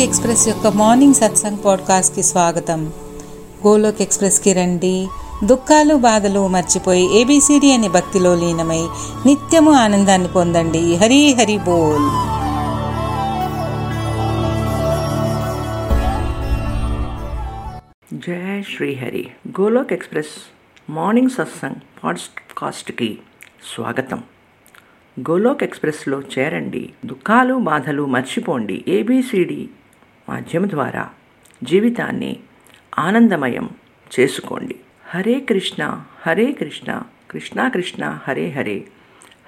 Golok express యొక్క morning satsang పాడ్కాస్ట్కి స్వాగతం. గోలోక్ ఎక్స్ప్రెస్కి రండి. దుఃఖాలు బాధలు మర్చిపోయి ఏబిసిడి అనే భక్తిలో లీనమై నిత్యము ఆనందాన్ని పొందండి. హరి హరి బోల్. జయ శ్రీహరి గోలోక్ ఎక్స్ప్రెస్ మార్నింగ్ సత్సంగ్ పాడ్కాస్ట్కి స్వాగతం. గోలోక్ ఎక్స్ప్రెస్లో చేరండి. దుఃఖాలు బాధలు మర్చిపోండి. ఏబిసిడి మాధ్యమ ద్వారా జీవితాన్ని ఆనందమయం చేసుకోండి. Hare Krishna Hare Krishna Krishna Krishna Hare Hare.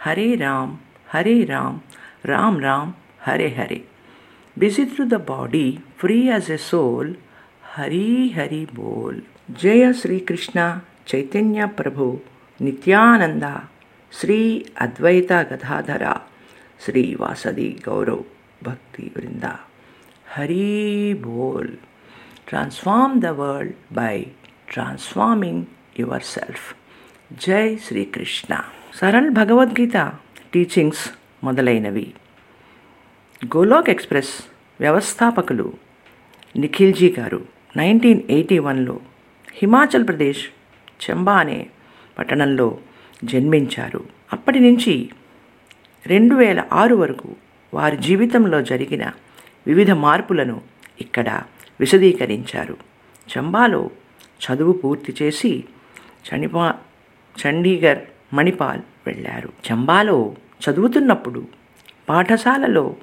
Hare Ram Hare Ram Ram Ram Hare Hare. Busy through the body free as a soul Hari Hari బోల్. జయ శ్రీకృష్ణ చైతన్య ప్రభు నిత్యానంద శ్రీ అద్వైత గదాధర శ్రీ వాసది గౌరవ్ భక్తి వృంద. హరీ బోల్ transform the world by transforming yourself జై Srikrishna Saral Bhagavad Gita teachings మొదలైనవి. Golok express వ్యవస్థాపకులు నిఖిల్జీ గారు nineteen eighty వన్లో హిమాచల్ ప్రదేశ్ చంబా అనే పట్టణంలో జన్మించారు. అప్పటి నుంచి రెండు వేల ఆరు వరకు వారి జీవితంలో జరిగిన వివిధ మార్పులను ఇక్కడ విశదీకరించారు. చంబాలో చదువు పూర్తి చేసి చనిపా చండీగఢ్ మణిపాల్ వెళ్ళారు. చంబాలో చదువుతున్నప్పుడు పాఠశాలలో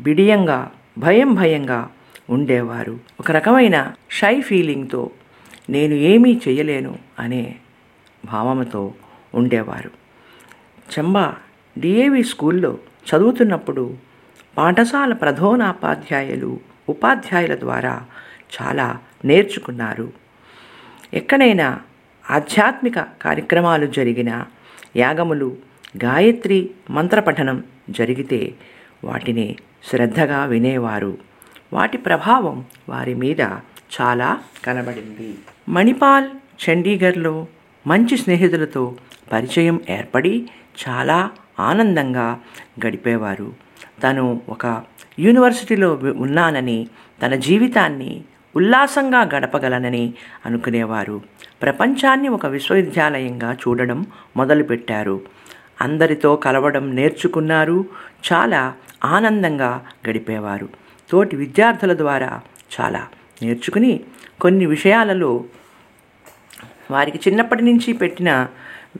బిడియంగా భయం భయంగా ఉండేవారు. ఒక రకమైన షై ఫీలింగ్తో నేను ఏమీ చేయలేను అనే భావంతో ఉండేవారు. చంబా డిఏవి స్కూల్లో చదువుతున్నప్పుడు పాఠశాల ప్రధానోపాధ్యాయులు ఉపాధ్యాయుల ద్వారా చాలా నేర్చుకున్నారు. ఎక్కడైనా ఆధ్యాత్మిక కార్యక్రమాలు జరిగిన యాగములు గాయత్రి మంత్రపఠనం జరిగితే వాటిని శ్రద్ధగా వినేవారు. వాటి ప్రభావం వారి మీద చాలా కనబడింది. మణిపాల్ చండీగఢ్లో మంచి స్నేహితులతో పరిచయం ఏర్పడి చాలా ఆనందంగా గడిపేవారు. తను ఒక యూనివర్సిటీలో ఉన్నానని తన జీవితాన్ని ఉల్లాసంగా గడపగలనని అనుకునేవారు. ప్రపంచాన్ని ఒక విశ్వవిద్యాలయంగా చూడడం మొదలుపెట్టారు. అందరితో కలవడం నేర్చుకున్నారు. చాలా ఆనందంగా గడిపేవారు. తోటి విద్యార్థుల ద్వారా చాలా నేర్చుకుని కొన్ని విషయాలలో వారికి చిన్నప్పటి నుంచి పెట్టిన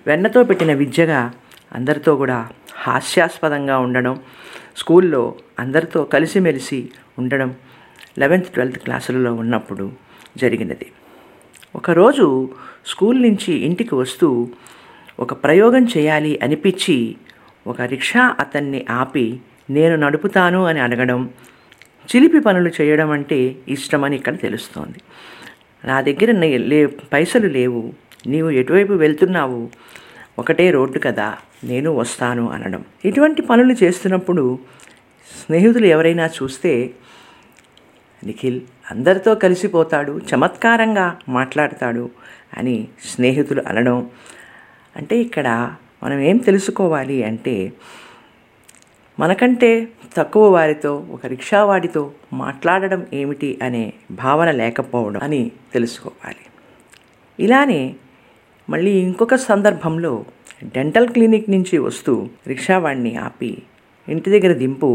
వెన్నతో పెట్టిన విద్యగా అందరితో కూడా హాస్యాస్పదంగా ఉండడం స్కూల్లో అందరితో కలిసిమెలిసి ఉండడం లెవెన్త్ ట్వెల్త్ క్లాసులలో ఉన్నప్పుడు జరిగినది. ఒకరోజు స్కూల్ నుంచి ఇంటికి వస్తూ ఒక ప్రయోగం చేయాలి అనిపించి ఒక రిక్షా అతన్ని ఆపి నేను నడుపుతాను అని అడగడం చిలిపి పనులు చేయడం అంటే ఇష్టమని ఇక్కడ తెలుస్తోంది. నా దగ్గర లే పైసలు లేవు. నీవు ఎటువైపు వెళ్తున్నావు? ఒకటే రోడ్డు కదా నేను వస్తాను అనడం. ఇటువంటి పనులు చేస్తున్నప్పుడు స్నేహితులు ఎవరైనా చూస్తే నిఖిల్ అందరితో కలిసిపోతాడు చమత్కారంగా మాట్లాడతాడు అని స్నేహితులు అనడం. అంటే ఇక్కడ మనం ఏం తెలుసుకోవాలి అంటే మనకంటే తక్కువ వారితో ఒక రిక్షావాడితో మాట్లాడడం ఏమిటి అనే భావన లేకపోవడం అని తెలుసుకోవాలి. ఇలానే మళ్ళీ ఇంకొక సందర్భంలో డెంటల్ క్లినిక్ నుంచి వస్తూ రిక్షావాణ్ణి ఆపి ఇంటి దగ్గర దింపు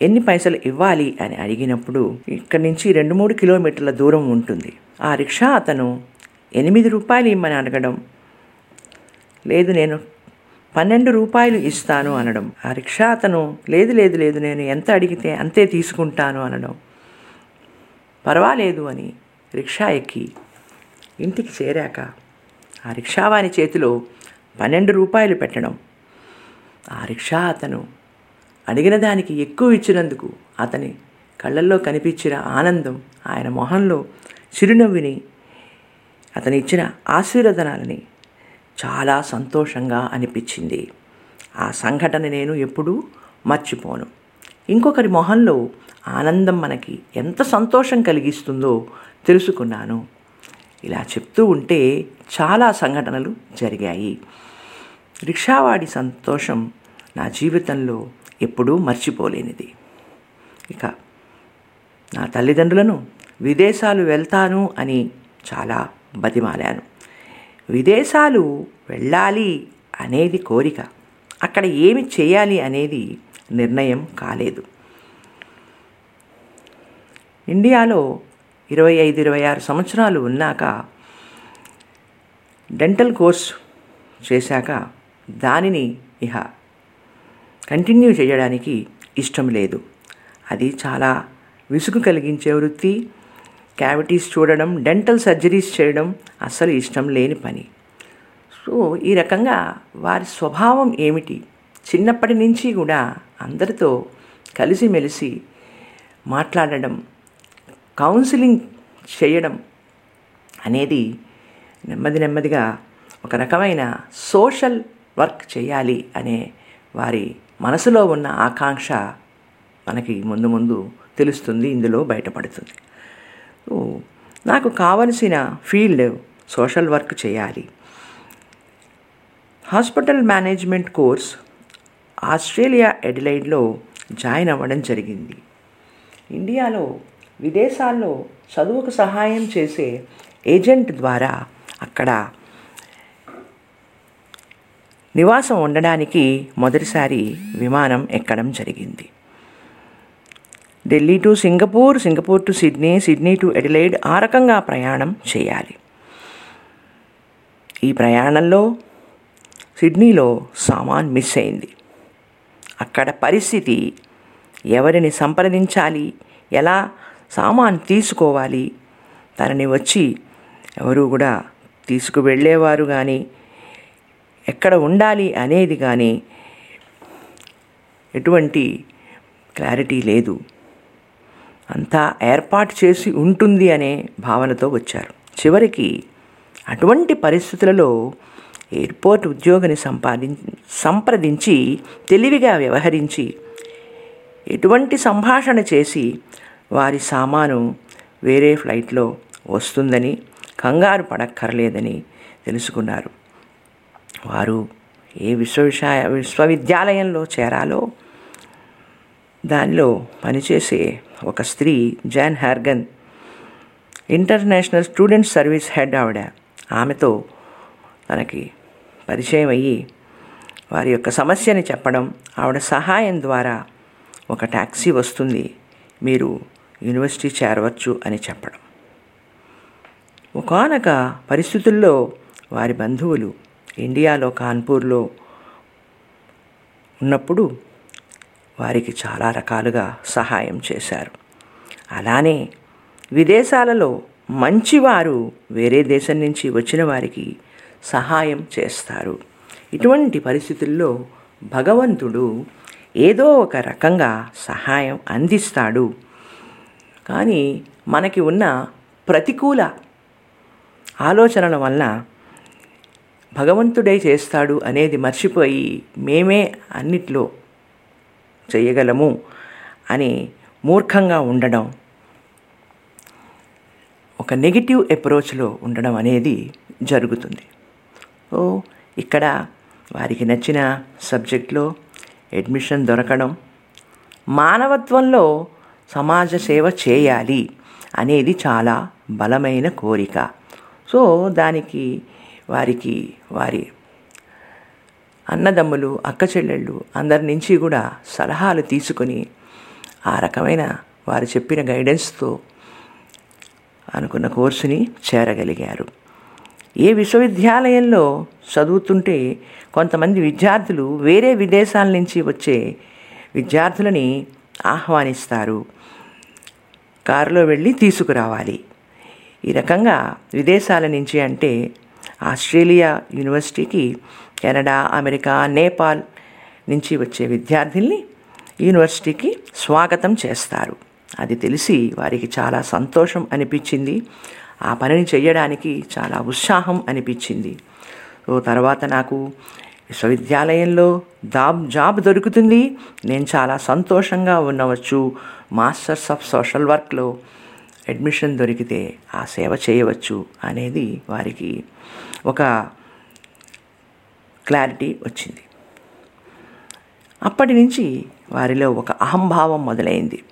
ఎన్ని పైసలు ఇవ్వాలి అని అడిగినప్పుడు ఇక్కడి నుంచి రెండు మూడు కిలోమీటర్ల దూరం ఉంటుంది. ఆ రిక్షా అతను ఎనిమిది రూపాయలు ఇమ్మని అడగడం లేదు నేను పన్నెండు రూపాయలు ఇస్తాను అనడం ఆ రిక్షా అతను లేదు లేదు లేదు నేను ఎంత అడిగితే అంతే తీసుకుంటాను అనడం పర్వాలేదు అని రిక్షా ఎక్కి ఇంటికి చేరాక ఆ రిక్షావాని చేతిలో పన్నెండు రూపాయలు పెట్టడం. ఆ రిక్షా అతను అడిగిన దానికి ఎక్కువ ఇచ్చినందుకు అతని కళ్ళల్లో కనిపించిన ఆనందం ఆయన మొహంలో చిరునవ్విని అతని ఇచ్చిన ఆశీర్వదనాలని చాలా సంతోషంగా అనిపించింది. ఆ సంఘటన నేను ఎప్పుడూ మర్చిపోను. ఇంకొకరి మొహంలో ఆనందం మనకి ఎంత సంతోషం కలిగిస్తుందో తెలుసుకున్నాను. ఇలా చెప్తూ ఉంటే చాలా సంఘటనలు జరిగాయి. రిక్షావాడి సంతోషం నా జీవితంలో ఎప్పుడూ మర్చిపోలేనిది. ఇక నా తల్లిదండ్రులను విదేశాలు వెళ్తాను అని చాలా బతిమాలాను. విదేశాలు వెళ్ళాలి అనేది కోరిక. అక్కడ ఏమి చేయాలి అనేది నిర్ణయం కాలేదు. ఇండియాలో ఇరవై ఐదు ఇరవై ఆరు సంవత్సరాలు ఉన్నాక డెంటల్ కోర్స్ చేశాక దానిని ఇహ కంటిన్యూ చేయడానికి ఇష్టం లేదు. అది చాలా విసుగు కలిగించే వృత్తి. క్యావిటీస్ చూడడం డెంటల్ సర్జరీస్ చేయడం అస్సలు ఇష్టం లేని పని. సో ఈ రకంగా వారి స్వభావం ఏమిటి? చిన్నప్పటి నుంచి కూడా అందరితో కలిసిమెలిసి మాట్లాడడం కౌన్సిలింగ్ చేయడం అనేది నెమ్మది నెమ్మదిగా ఒక రకమైన సోషల్ వర్క్ చేయాలి అనే వారి మనసులో ఉన్న ఆకాంక్ష మనకి ముందు ముందు తెలుస్తుంది ఇందులో బయటపడుతుంది. నాకు కావలసిన ఫీల్డ్ సోషల్ వర్క్ చేయాలి. హాస్పిటల్ మేనేజ్మెంట్ కోర్స్ ఆస్ట్రేలియా ఎడిలైడ్లో జాయిన్ అవ్వడం జరిగింది. ఇండియాలో విదేశాల్లో చదువుకు సహాయం చేసే ఏజెంట్ ద్వారా అక్కడ నివాసం ఉండడానికి మొదటిసారి విమానం ఎక్కడం జరిగింది. Delhi to Singapore Singapore to Sydney Sydney to Adelaide ఆ రకంగా ప్రయాణం చేయాలి. ఈ ప్రయాణంలో సిడ్నీలో సామాన్ మిస్ అయింది. అక్కడ పరిస్థితి ఎవరిని సంప్రదించాలి? ఎలా సామాన్ తీసుకోవాలి. తనని వచ్చి ఎవరు కూడా తీసుకువెళ్ళేవారు కానీ ఎక్కడ ఉండాలి అనేది కానీ ఎటువంటి క్లారిటీ లేదు. అంతా ఏర్పాటు చేసి ఉంటుంది అనే భావనతో వచ్చారు. చివరికి అటువంటి పరిస్థితులలో ఎయిర్పోర్ట్ ఉద్యోగిని సంపాది సంప్రదించి తెలివిగా వ్యవహరించి ఎటువంటి సంభాషణ చేసి వారి సామాను వేరే ఫ్లైట్లో వస్తుందని కంగారు పడక్కర్లేదని తెలుసుకున్నారు. వారు ఏ విశ్వవిషయ విశ్వవిద్యాలయంలో చేరాలో దానిలో పనిచేసే ఒక స్త్రీ John Hargan international student service head ఆవిడ. ఆమెతో తనకి పరిచయం అయ్యి వారి యొక్క సమస్యని చెప్పడం ఆవిడ సహాయం ద్వారా ఒక ట్యాక్సీ వస్తుంది మీరు యూనివర్సిటీ చేరవచ్చు అని చెప్పడం. ఒకనొక పరిస్థితుల్లో వారి బంధువులు ఇండియాలో కాన్పూర్లో ఉన్నప్పుడు వారికి చాలా రకాలుగా సహాయం చేశారు. అలానే విదేశాలలో మంచివారు వేరే దేశం నుంచి వచ్చిన వారికి సహాయం చేస్తారు. ఇటువంటి పరిస్థితుల్లో భగవంతుడు ఏదో ఒక రకంగా సహాయం అందిస్తాడు. కానీ మనకి ఉన్న ప్రతికూల ఆలోచనల వల్ల భగవంతుడే చేస్తాడు అనేది మర్చిపోయి మేమే అన్నిట్లో చేయగలము అని మూర్ఖంగా ఉండడం ఒక నెగిటివ్ అప్రోచ్లో ఉండడం అనేది జరుగుతుంది. ఓ ఇక్కడ వారికి నచ్చిన సబ్జెక్ట్లో అడ్మిషన్ దొరకడం మానవత్వంలో సమాజ సేవ చేయాలి అనేది చాలా బలమైన కోరిక. సో దానికి వారికి వారి అన్నదమ్ములు అక్క చెల్లెళ్ళు అందరి నుంచి కూడా సలహాలు తీసుకొని ఆ రకమైన వారు చెప్పిన గైడెన్స్తో అనుకున్న కోర్సుని చేరగలిగారు. ఏ విశ్వవిద్యాలయంలో చదువుతుంటే కొంతమంది విద్యార్థులు వేరే విదేశాల నుంచి వచ్చే విద్యార్థులని ఆహ్వానిస్తారు. కారులో వెళ్ళి తీసుకురావాలి. ఈ రకంగా విదేశాల నుంచి అంటే ఆస్ట్రేలియా యూనివర్సిటీకి కెనడా అమెరికా నేపాల్ నుంచి వచ్చే విద్యార్థుల్ని యూనివర్సిటీకి స్వాగతం చేస్తారు. అది తెలిసి వారికి చాలా సంతోషం అనిపించింది. ఆ పనిని చేయడానికి చాలా ఉత్సాహం అనిపించింది. ఓ తర్వాత నాకు విశ్వవిద్యాలయంలో జాబ్ జాబ్ దొరుకుతుంది. నేను చాలా సంతోషంగా ఉండవచ్చు. మాస్టర్స్ ఆఫ్ సోషల్ వర్క్లో అడ్మిషన్ దొరికితే ఆ సేవ చేయవచ్చు అనేది వారికి ఒక క్లారిటీ వచ్చింది. అప్పటి నుంచి వారిలో ఒక అహంభావం మొదలైంది.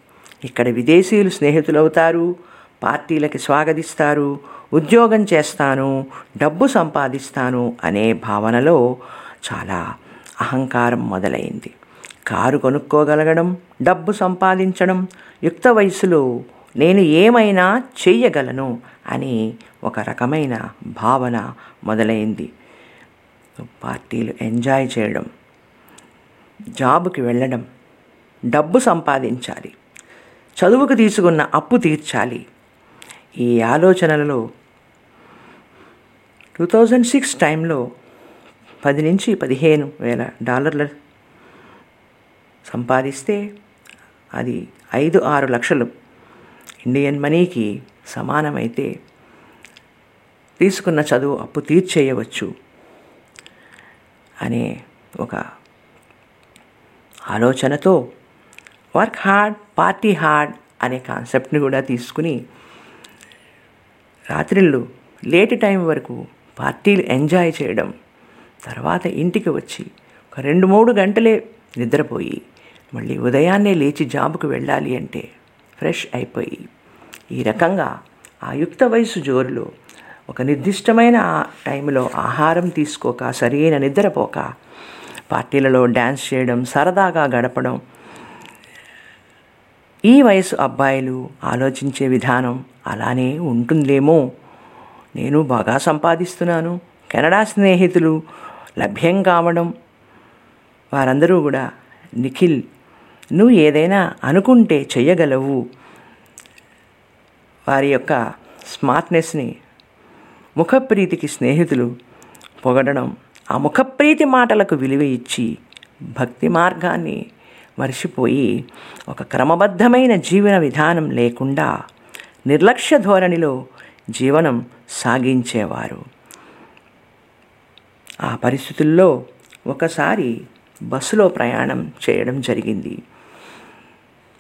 ఇక్కడ విదేశీయులు స్నేహితులవుతారు పార్టీలకి స్వాగతిస్తారు ఉద్యోగం చేస్తాను డబ్బు సంపాదిస్తాను అనే భావనలో చాలా అహంకారం మొదలైంది. కారు కొనుక్కోగలగడం డబ్బు సంపాదించడం యుక్త వయసులో నేను ఏమైనా చెయ్యగలను అని ఒక రకమైన భావన మొదలైంది. పార్టీలు ఎంజాయ్ చేయడం జాబుకి వెళ్ళడం డబ్బు సంపాదించాలి చదువుకు తీసుకున్న అప్పు తీర్చాలి. ఈ ఆలోచనలలో టూ థౌజండ్ సిక్స్ టైంలో పది నుంచి పదిహేను వేల డాలర్ల సంపాదిస్తే అది ఐదు ఆరు లక్షలు. ఇండియన్ మనీకి సమానమైతే తీసుకున్న చదువు అప్పు తీర్చేయవచ్చు అనే ఒక ఆలోచనతో వర్క్ హార్డ్ పార్టీ హార్డ్ అనే కాన్సెప్ట్ని కూడా తీసుకుని రాత్రిళ్ళు లేట్ టైం వరకు పార్టీలు ఎంజాయ్ చేయడం తర్వాత ఇంటికి వచ్చి ఒక రెండు మూడు గంటలే నిద్రపోయి మళ్ళీ ఉదయాన్నే లేచి జాబుకు వెళ్ళాలి అంటే ఫ్రెష్ అయిపోయి ఈ రకంగా ఆ యుక్త వయసు జోరులో ఒక నిర్దిష్టమైన టైంలో ఆహారం తీసుకోక సరైన నిద్రపోక పార్టీలలో డ్యాన్స్ చేయడం సరదాగా గడపడం ఈ వయసు అబ్బాయిలు ఆలోచించే విధానం అలానే ఉంటుందేమో. నేను బాగా సంపాదిస్తున్నాను. కెనడా స్నేహితులు లభ్యం కావడం. వారందరూ కూడా నిఖిల్ నువ్వు ఏదైనా అనుకుంటే చెయ్యగలవు. వారి యొక్క స్మార్ట్నెస్ని ముఖప్రీతికి స్నేహితులు పొగడడం ఆ ముఖప్రీతి మాటలకు విలువ ఇచ్చి భక్తి మార్గాన్ని మరిచిపోయి ఒక క్రమబద్ధమైన జీవన విధానం లేకుండా నిర్లక్ష్య ధోరణిలో జీవనం సాగించేవారు. ఆ పరిస్థితుల్లో ఒకసారి బస్సులో ప్రయాణం చేయడం జరిగింది.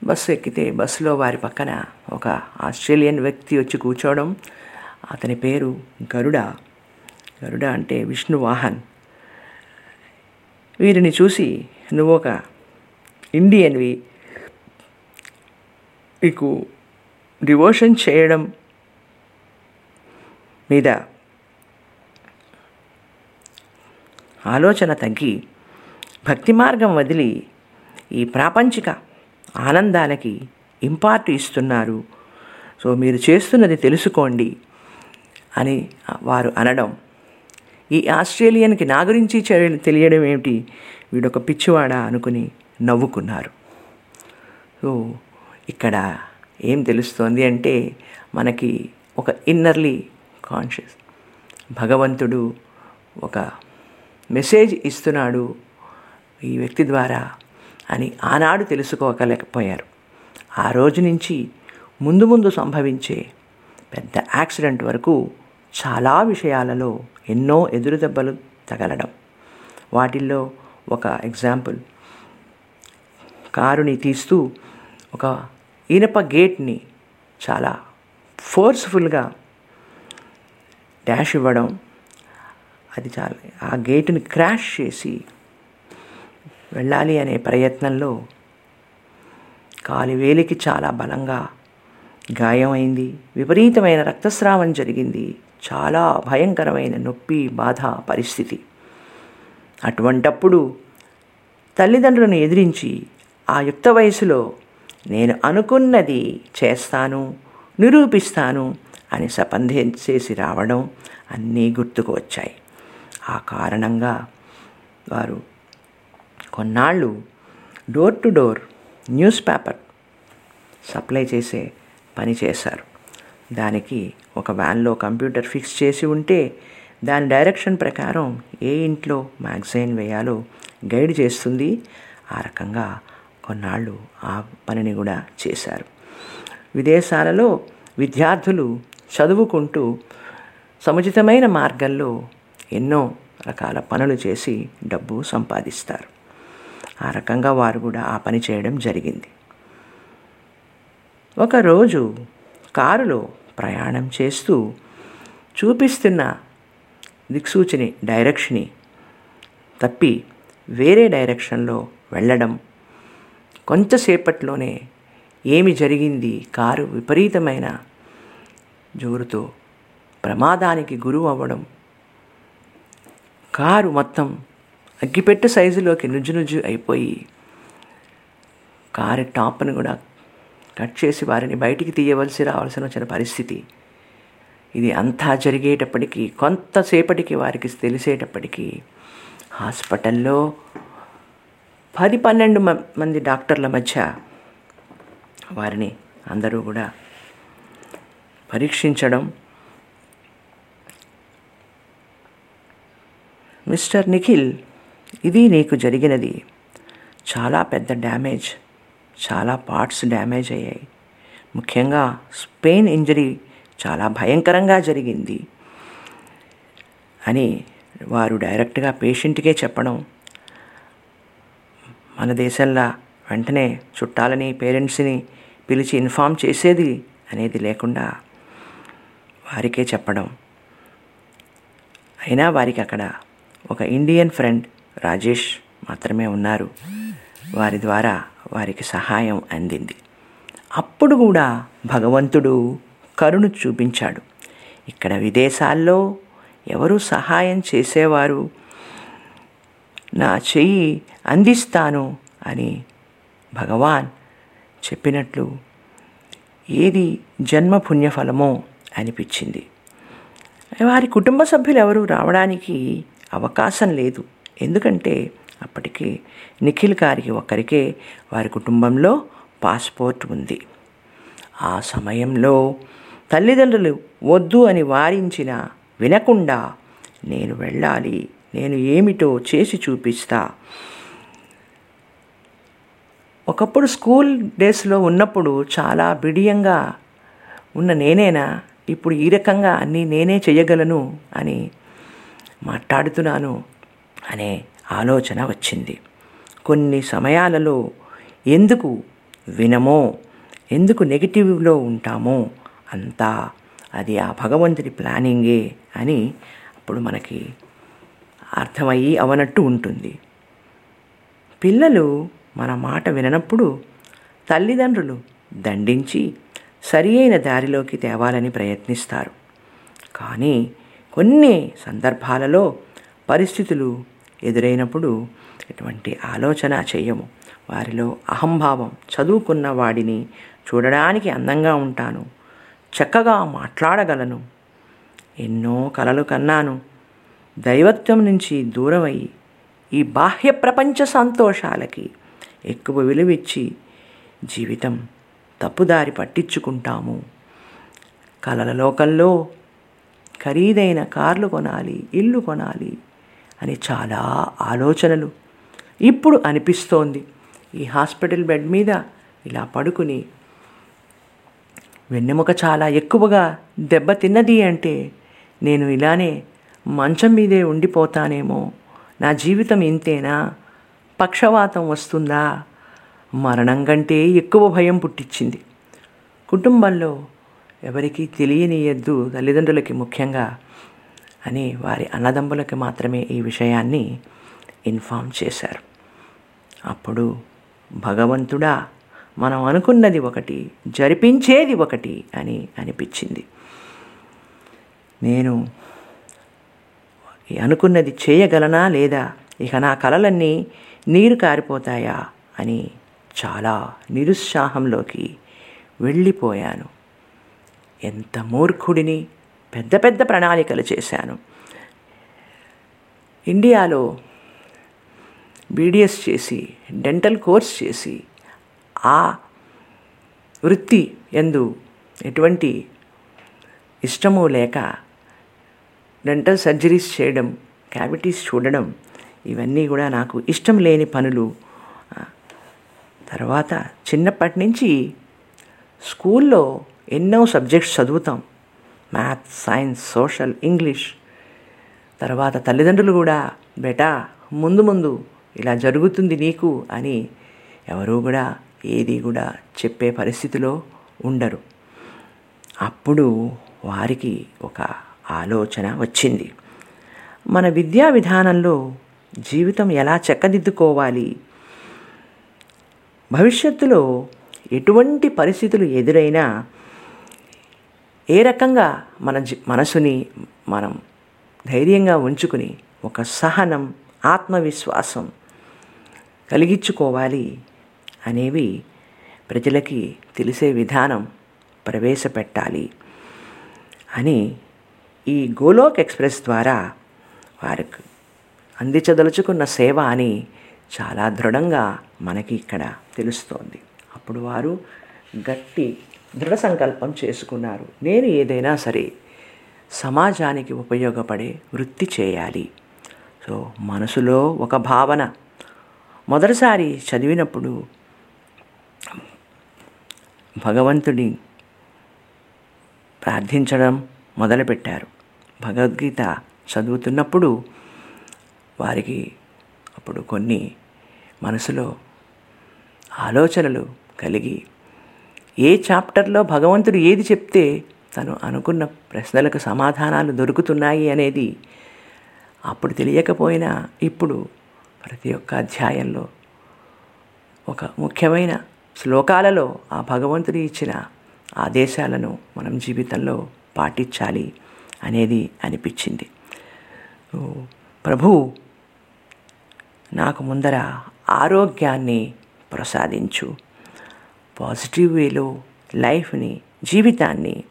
బస్సు ఎక్కితే బస్సులో వారి పక్కన ఒక ఆస్ట్రేలియన్ వ్యక్తి వచ్చి కూర్చోవడం. అతని పేరు గరుడ. గరుడ అంటే విష్ణు వాహన్ వీరిని చూసి నువ్వు ఒక ఇండియన్వి. నీకు డివోషన్ చేయడం మీద ఆలోచన తగ్గి భక్తి మార్గం వదిలి ఈ ప్రాపంచిక ఆనందాలకి ఇంపార్ట్ ఇస్తున్నారు. సో మీరు చేస్తున్నది తెలుసుకోండి అని వారు అనడం. ఈ ఆస్ట్రేలియన్కి నా గురించి చె- తెలియడం ఏమిటి? వీడొక పిచ్చివాడా అనుకుని నవ్వుకున్నారు. సో ఇక్కడ ఏం తెలుస్తోంది అంటే మనకి ఒక ఇన్నర్లీ కాన్షియస్ భగవంతుడు ఒక మెసేజ్ ఇస్తున్నాడు ఈ వ్యక్తి ద్వారా అని ఆనాడు తెలుసుకోగలేకపోయారు ఆ రోజు నుంచి ముందు ముందు సంభవించే పెద్ద యాక్సిడెంట్ వరకు చాలా విషయాలలో ఎన్నో ఎదురు దెబ్బలు తగలడం. వాటిల్లో ఒక ఎగ్జాంపుల్. కారుని తీస్తూ ఒక ఇనప గేట్ని చాలా ఫోర్స్ఫుల్గా డాష్ ఇవ్వడం అది చాలా. ఆ గేటుని క్రాష్ చేసి వెళ్ళాలి అనే ప్రయత్నంలో కాలివేలికి చాలా బలంగా గాయమైంది. విపరీతమైన రక్తస్రావం జరిగింది. చాలా భయంకరమైన నొప్పి బాధ పరిస్థితి. అటువంటప్పుడు తల్లిదండ్రులను ఎదిరించి ఆ యుక్త వయసులో నేను అనుకున్నది చేస్తాను నిరూపిస్తాను అని సపంధం చేసి రావడం అన్నీ గుర్తుకు వచ్చాయి. ఆ కారణంగా వారు కొన్నాళ్ళు door to door newspaper supply చేసే పని చేశారు. దానికి ఒక వ్యాన్లో కంప్యూటర్ ఫిక్స్ చేసి ఉంటే దాని డైరెక్షన్ ప్రకారం ఏ ఇంట్లో మ్యాగజైన్ వేయాలో గైడ్ చేస్తుంది. ఆ రకంగా కొన్నాళ్ళు ఆ పనిని కూడా చేశారు. విదేశాలలో విద్యార్థులు చదువుకుంటూ సముచితమైన మార్గంలో ఎన్నో రకాల పనులు చేసి డబ్బు సంపాదిస్తారు. ఆ రకంగా వారు కూడా ఆ పని చేయడం జరిగింది. ఒకరోజు కారులో ప్రయాణం చేస్తూ చూపిస్తున్న దిక్సూచిని డైరెక్షన్ని తప్పి వేరే డైరెక్షన్లో వెళ్ళడం. కొంతసేపట్లోనే ఏమి జరిగింది? కారు విపరీతమైన జోరుతో ప్రమాదానికి గురువు అవ్వడం కారు మొత్తం అగ్గిపెట్టు సైజులోకి నుజ్జు నుజ్జు అయిపోయి కారు టాప్ను కూడా కట్ చేసి వారిని బయటికి తీయవలసి రావాల్సిన వచ్చిన పరిస్థితి. ఇది అంతా జరిగేటప్పటికీ కొంతసేపటికి వారికి తెలిసేటప్పటికీ హాస్పిటల్లో పది పన్నెండు మ- మంది డాక్టర్ల మధ్య వారిని అందరూ కూడా పరీక్షించడం మిస్టర్ నిఖిల్ ఇది నీకు జరిగినది. చాలా పెద్ద డ్యామేజ్ చాలా పార్ట్స్ డ్యామేజ్ అయ్యాయి. ముఖ్యంగా స్పెయిన్ ఇంజరీ చాలా భయంకరంగా జరిగింది అని వారు డైరెక్ట్గా పేషెంట్కే చెప్పడం మన దేశంలో వెంటనే చుట్టాలని పేరెంట్స్ని పిలిచి ఇన్ఫామ్ చేసేది అనేది లేకుండా వారికే చెప్పడం. అయినా వారికి అక్కడ ఒక ఇండియన్ ఫ్రెండ్ రాజేష్ మాత్రమే ఉన్నారు. వారి ద్వారా వారికి సహాయం అందింది. అప్పుడు కూడా భగవంతుడు కరుణ చూపించాడు. ఇక్కడ విదేశాల్లో ఎవరు సహాయం చేసేవారు? నా చెయ్యి అందిస్తాను అని భగవాన్ చెప్పినట్లు ఏది జన్మ పుణ్యఫలమో అనిపించింది. వారి కుటుంబ సభ్యులు ఎవరు రావడానికి అవకాశం లేదు. ఎందుకంటే అప్పటికి నిఖిల్ గారికి ఒకరికే వారి కుటుంబంలో పాస్పోర్ట్ ఉంది. ఆ సమయంలో తల్లిదండ్రులు వద్దు అని వారించిన వినకుండా నేను వెళ్ళాలి నేను ఏమిటో చేసి చూపిస్తా. ఒకప్పుడు స్కూల్ డేస్లో ఉన్నప్పుడు చాలా బిడియంగా ఉన్న నేనేనా? ఇప్పుడు ఈ రకంగా అన్నీ నేనే చేయగలను అని మాట్లాడుతున్నాను అనే ఆలోచన వచ్చింది. కొన్ని సమయాలలో ఎందుకు వినమో ఎందుకు నెగిటివ్లో ఉంటామో అంతా అది ఆ భగవంతుడి ప్లానింగే అని అప్పుడు మనకి అర్థమయ్యి అవనట్టు ఉంటుంది. పిల్లలు మన మాట విననప్పుడు తల్లిదండ్రులు దండించి సరి అయిన దారిలోకి తేవాలని ప్రయత్నిస్తారు. కానీ కొన్ని సందర్భాలలో పరిస్థితులు ఎదురైనప్పుడు ఎటువంటి ఆలోచన చేయము. వారిలో అహంభావం చదువుకున్న వాడిని చూడడానికి అందంగా ఉంటాను. చక్కగా మాట్లాడగలను. ఎన్నో కలలు కన్నాను. దైవత్వం నుంచి దూరమై ఈ బాహ్య ప్రపంచ సంతోషాలకి ఎక్కువ విలువిచ్చి జీవితం తప్పుదారి పట్టించుకుంటాము. కలల లోకంలో ఖరీదైన కార్లు కొనాలి ఇల్లు కొనాలి అని చాలా ఆలోచనలు. ఇప్పుడు అనిపిస్తోంది. ఈ హాస్పిటల్ బెడ్ మీద ఇలా పడుకుని వెన్నెముక చాలా ఎక్కువగా దెబ్బతిన్నది అంటే నేను ఇలానే మంచం మీదే ఉండిపోతానేమో. నా జీవితం ఇంతేనా? పక్షవాతం వస్తుందా? మరణం కంటే ఎక్కువ భయం పుట్టించింది. కుటుంబంలో ఎవరికీ తెలియనీయద్దు తల్లిదండ్రులకి ముఖ్యంగా అని వారి అన్నదమ్ములకి మాత్రమే ఈ విషయాన్ని ఇన్ఫామ్ చేశారు. అప్పుడు భగవంతుడా మనం అనుకున్నది ఒకటి జరిపించేది ఒకటి అని అనిపించింది. నేను అనుకున్నది చేయగలనా లేదా? ఇక నా కలలన్నీ నీరు కారిపోతాయా అని చాలా నిరుత్సాహంలోకి వెళ్ళిపోయాను. ఎంత మూర్ఖుడిని పెద్ద పెద్ద ప్రణాళికలు చేశాను. ఇండియాలో బీడిఎస్ చేసి డెంటల్ కోర్స్ చేసి ఆ వృత్తి ఎందు ఎటువంటి ఇష్టము లేక డెంటల్ సర్జరీస్ చేయడం క్యావిటీస్ చూడడం ఇవన్నీ కూడా నాకు ఇష్టం లేని పనులు. తర్వాత చిన్నప్పటి నుంచి స్కూల్లో ఎన్నో సబ్జెక్ట్స్ చదువుతాం. Maths science social English. తర్వాత తల్లిదండ్రులు కూడా బేటా ముందు ముందు ఇలా జరుగుతుంది నీకు అని ఎవరూ కూడా ఏది కూడా చెప్పే పరిస్థితిలో ఉండరు. అప్పుడు వారికి ఒక ఆలోచన వచ్చింది. మన విద్యా విధానంలో జీవితం ఎలా చక్కదిద్దుకోవాలి? భవిష్యత్తులో ఎటువంటి పరిస్థితులు ఎదురైనా ఏ రకంగా మన జి మనసుని మనం ధైర్యంగా ఉంచుకుని ఒక సహనం ఆత్మవిశ్వాసం కలిగించుకోవాలి అనేవి ప్రజలకి తెలిసే విధానం ప్రవేశపెట్టాలి అని ఈ గోలోక్ ఎక్స్ప్రెస్ ద్వారా వారికి అందించదలుచుకున్న సేవ అని చాలా దృఢంగా మనకి ఇక్కడ తెలుస్తోంది. అప్పుడు వారు గట్టి దృఢ సంకల్పం చేసుకున్నారు. నేను ఏదైనా సరే సమాజానికి ఉపయోగపడే వృత్తి చేయాలి. సో మనసులో ఒక భావన. మొదటిసారి చదివినప్పుడు భగవంతుడి ప్రార్థించడం మొదలుపెట్టారు. భగవద్గీత చదువుతున్నప్పుడు వారికి అప్పుడు కొన్ని మనసులో ఆలోచనలు కలిగి ఏ చాప్టర్లో భగవంతుడు ఏది చెప్తే తను అనుకున్న ప్రశ్నలకు సమాధానాలు దొరుకుతున్నాయి అనేది అప్పుడు తెలియకపోయినా ఇప్పుడు ప్రతి ఒక్క అధ్యాయంలో ఒక ముఖ్యమైన శ్లోకాలలో ఆ భగవంతుడు ఇచ్చిన ఆదేశాలను మనం జీవితంలో పాటించాలి అనేది అనిపించింది. ప్రభు నాకు ముందర ఆరోగ్యాన్ని ప్రసాదించు. పాజిటివ్ వేలో లైఫ్ని జీవితాన్ని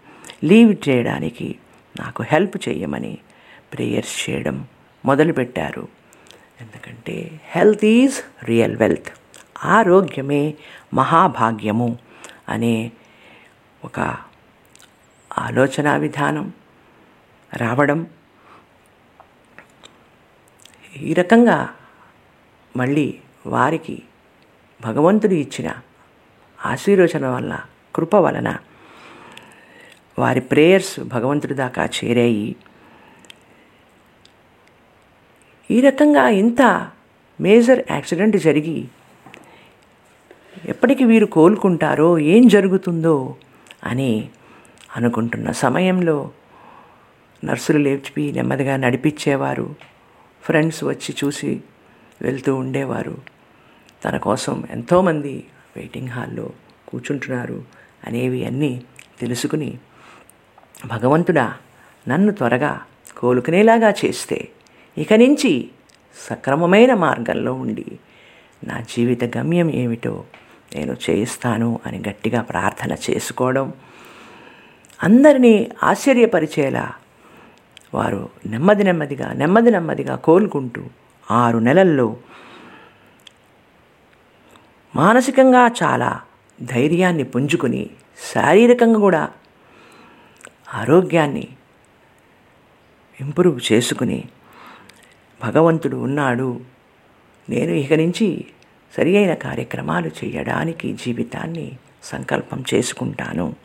లీవ్ చేయడానికి నాకు హెల్ప్ చేయమని ప్రేయర్స్ చేయడం మొదలుపెట్టారు. ఎందుకంటే హెల్త్ ఈజ్ రియల్ వెల్త్. ఆరోగ్యమే మహాభాగ్యము అనే ఒక ఆలోచన విధానం రావడం. ఈ రకంగా మళ్ళీ వారికి భగవంతుడు ఇచ్చిన ఆశీర్వచన వల్ల కృప వలన వారి ప్రేయర్స్ భగవంతుడి దాకా చేరాయి. ఈ రకంగా ఇంత మేజర్ యాక్సిడెంట్ జరిగి ఎప్పటికి వీరు కోలుకుంటారో ఏం జరుగుతుందో అని అనుకుంటున్న సమయంలో నర్సులు లేచిపి నెమ్మదిగా నడిపించేవారు. ఫ్రెండ్స్ వచ్చి చూసి వెళ్తూ ఉండేవారు. తన కోసం ఎంతోమంది వెయిటింగ్ హాల్లో కూర్చుంటున్నారు అనేవి అన్నీ తెలుసుకుని భగవంతుడా నన్ను త్వరగా కోలుకునేలాగా చేస్తే ఇక నుంచి సక్రమమైన మార్గంలో ఉండి నా జీవిత గమ్యం ఏమిటో నేను చేయిస్తాను అని గట్టిగా ప్రార్థన చేసుకోవడం అందరినీ ఆశ్చర్యపరిచేలా వారు నెమ్మది నెమ్మదిగా నెమ్మది నెమ్మదిగా కోలుకుంటూ ఆరు నెలల్లో మానసికంగా చాలా ధైర్యాన్ని పుంజుకుని శారీరకంగా కూడా ఆరోగ్యాన్ని ఇంప్రూవ్ చేసుకుని భగవంతుడు ఉన్నాడు. నేను ఇక నుంచి సరి అయిన కార్యక్రమాలు చేయడానికి జీవితాన్ని సంకల్పం చేసుకుంటాను.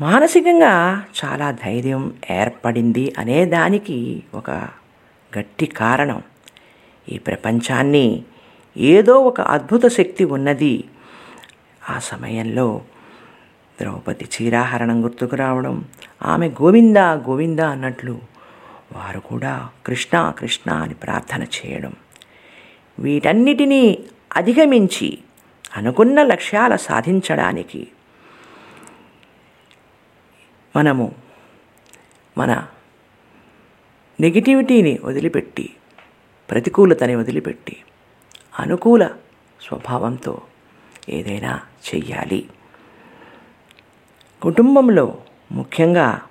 మానసికంగా చాలా ధైర్యం ఏర్పడింది అనేదానికి ఒక గట్టి కారణం. ఈ ప్రపంచాన్ని ఏదో ఒక అద్భుత శక్తి ఉన్నది. ఆ సమయంలో ద్రౌపది చీరాహరణం గుర్తుకు రావడం ఆమె గోవింద గోవింద అన్నట్లు వారు కూడా కృష్ణ కృష్ణ అని ప్రార్థన చేయడం. వీటన్నిటినీ అధిగమించి అనుకున్న లక్ష్యాల సాధించడానికి మనము మన నెగిటివిటీని వదిలిపెట్టి ప్రతికూలతని వదిలిపెట్టి అనుకూల స్వభావంతో ఏదైనా చెయ్యాలి. కుటుంబంలో ముఖ్యంగా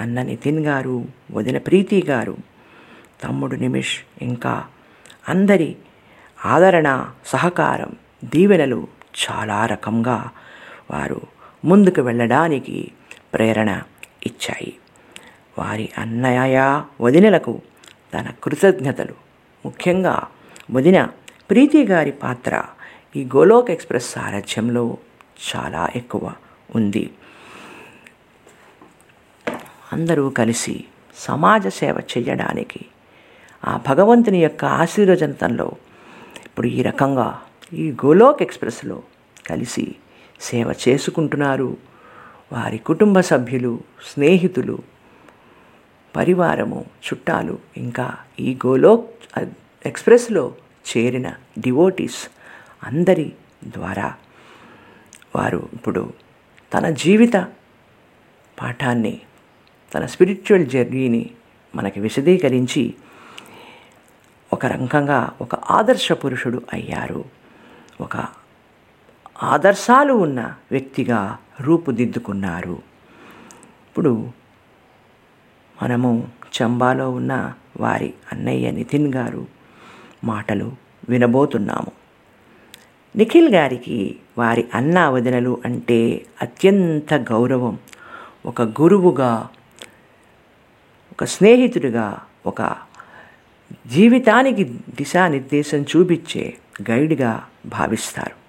అన్న నితిన్ గారు వదిన ప్రీతి గారు తమ్ముడు నిమిష్ ఇంకా అందరి ఆదరణ సహకారం దీవెనలు చాలా రకంగా వారు ముందుకు వెళ్ళడానికి ప్రేరణ ఇచ్చాయి. వారి అన్నయ్య వదినలకు తన కృతజ్ఞతలు. ముఖ్యంగా వదిన ప్రీతి గారి పాత్ర ఈ గోలోక్ ఎక్స్ప్రెస్ సారథ్యంలో చాలా ఎక్కువ ఉంది. అందరూ కలిసి సమాజ సేవ చేయడానికి ఆ భగవంతుని యొక్క ఆశీర్వచనతంలో ఇప్పుడు ఈ రకంగా ఈ గోలోక్ ఎక్స్ప్రెస్లో కలిసి సేవ చేసుకుంటున్నారు. వారి కుటుంబ సభ్యులు స్నేహితులు పరివారము చుట్టాలు ఇంకా ఈ గోలోక్ ఎక్స్ప్రెస్లో చేరిన డివోటీస్ అందరి ద్వారా వారు ఇప్పుడు తన జీవిత పాఠాన్ని తన స్పిరిచువల్ జర్నీని మనకి విశదీకరించి ఒక రకంగా ఒక ఆదర్శ పురుషుడు అయ్యారు. ఒక ఆదర్శాలు ఉన్న వ్యక్తిగా రూపుదిద్దుకున్నారు. ఇప్పుడు మనము చంబాలో ఉన్న వారి అన్నయ్య నితిన్ గారు మాటలు వినబోతున్నాము. నిఖిల్ గారికి వారి అన్న వదినలు అంటే అత్యంత గౌరవం. ఒక గురువుగా ఒక స్నేహితుడిగా ఒక జీవితానికి దిశానిర్దేశం చూపించే గైడ్గా భావిస్తారు.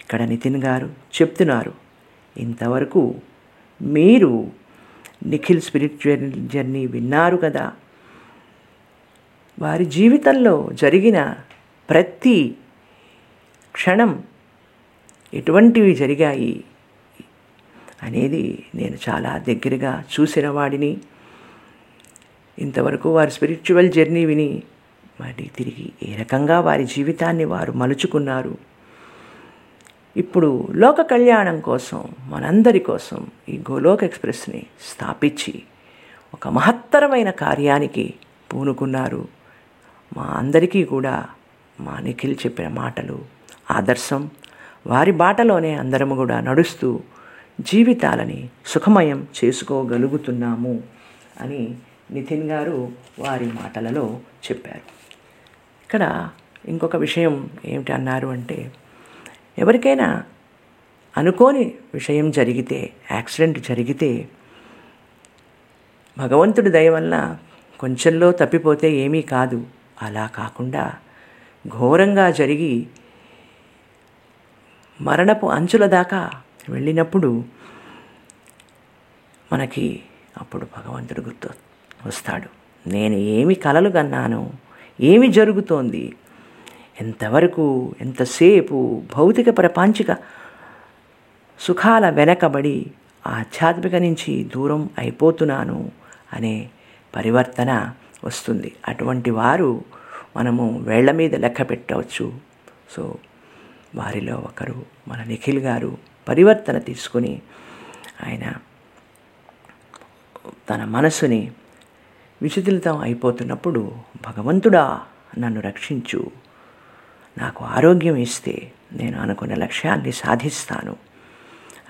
ఇక్కడ నితిన్ గారు చెప్తున్నారు ఇంతవరకు మీరు నిఖిల్ స్పిరిచువల్ జర్నీ విన్నారు కదా వారి జీవితంలో జరిగిన ప్రతి క్షణం ఎటువంటివి జరిగాయి అనేది నేను చాలా దగ్గరగా చూసిన వాడిని. ఇంతవరకు వారి స్పిరిచువల్ జర్నీ విని మరి తిరిగి ఏ రకంగా వారి జీవితాన్ని వారు మలుచుకున్నారు. ఇప్పుడు లోక కళ్యాణం కోసం మనందరి కోసం ఈ గోలోక్ ఎక్స్ప్రెస్ని స్థాపించి ఒక మహత్తరమైన కార్యానికి పూనుకున్నారు. మా అందరికీ కూడా మా నిఖిల్ చెప్పిన మాటలు ఆదర్శం. వారి బాటలోనే అందరము కూడా నడుస్తూ జీవితాలని సుఖమయం చేసుకోగలుగుతున్నాము అని నితిన్ గారు వారి మాటలలో చెప్పారు. ఇక్కడ ఇంకొక విషయం ఏమిటి అన్నారు అంటే ఎవరికైనా అనుకోని విషయం జరిగితే యాక్సిడెంట్ జరిగితే భగవంతుడి దయ వల్ల కొంచెంలో తప్పిపోతే ఏమీ కాదు. అలా కాకుండా ఘోరంగా జరిగి మరణపు అంచుల దాకా వెళ్ళినప్పుడు మనకి అప్పుడు భగవంతుడు గుర్తు వస్తాడు. నేను ఏమి కలలు కన్నాను ఏమి జరుగుతోంది ఎంతవరకు ఎంతసేపు భౌతిక ప్రపంచిక సుఖాల వెనకబడి ఆధ్యాత్మిక నుంచి దూరం అయిపోతున్నాను అనే పరివర్తన వస్తుంది. అటువంటి వారు మనము వేళ్ళ మీద లెక్క పెట్టవచ్చు. సో వారిలో ఒకరు మన నిఖిల్ గారు పరివర్తన తీసుకొని ఆయన తన మనసుని విచలితం అయిపోతున్నప్పుడు భగవంతుడా నన్ను రక్షించు. నాకు ఆరోగ్యం ఇస్తే నేను అనుకున్న లక్ష్యాన్ని సాధిస్తాను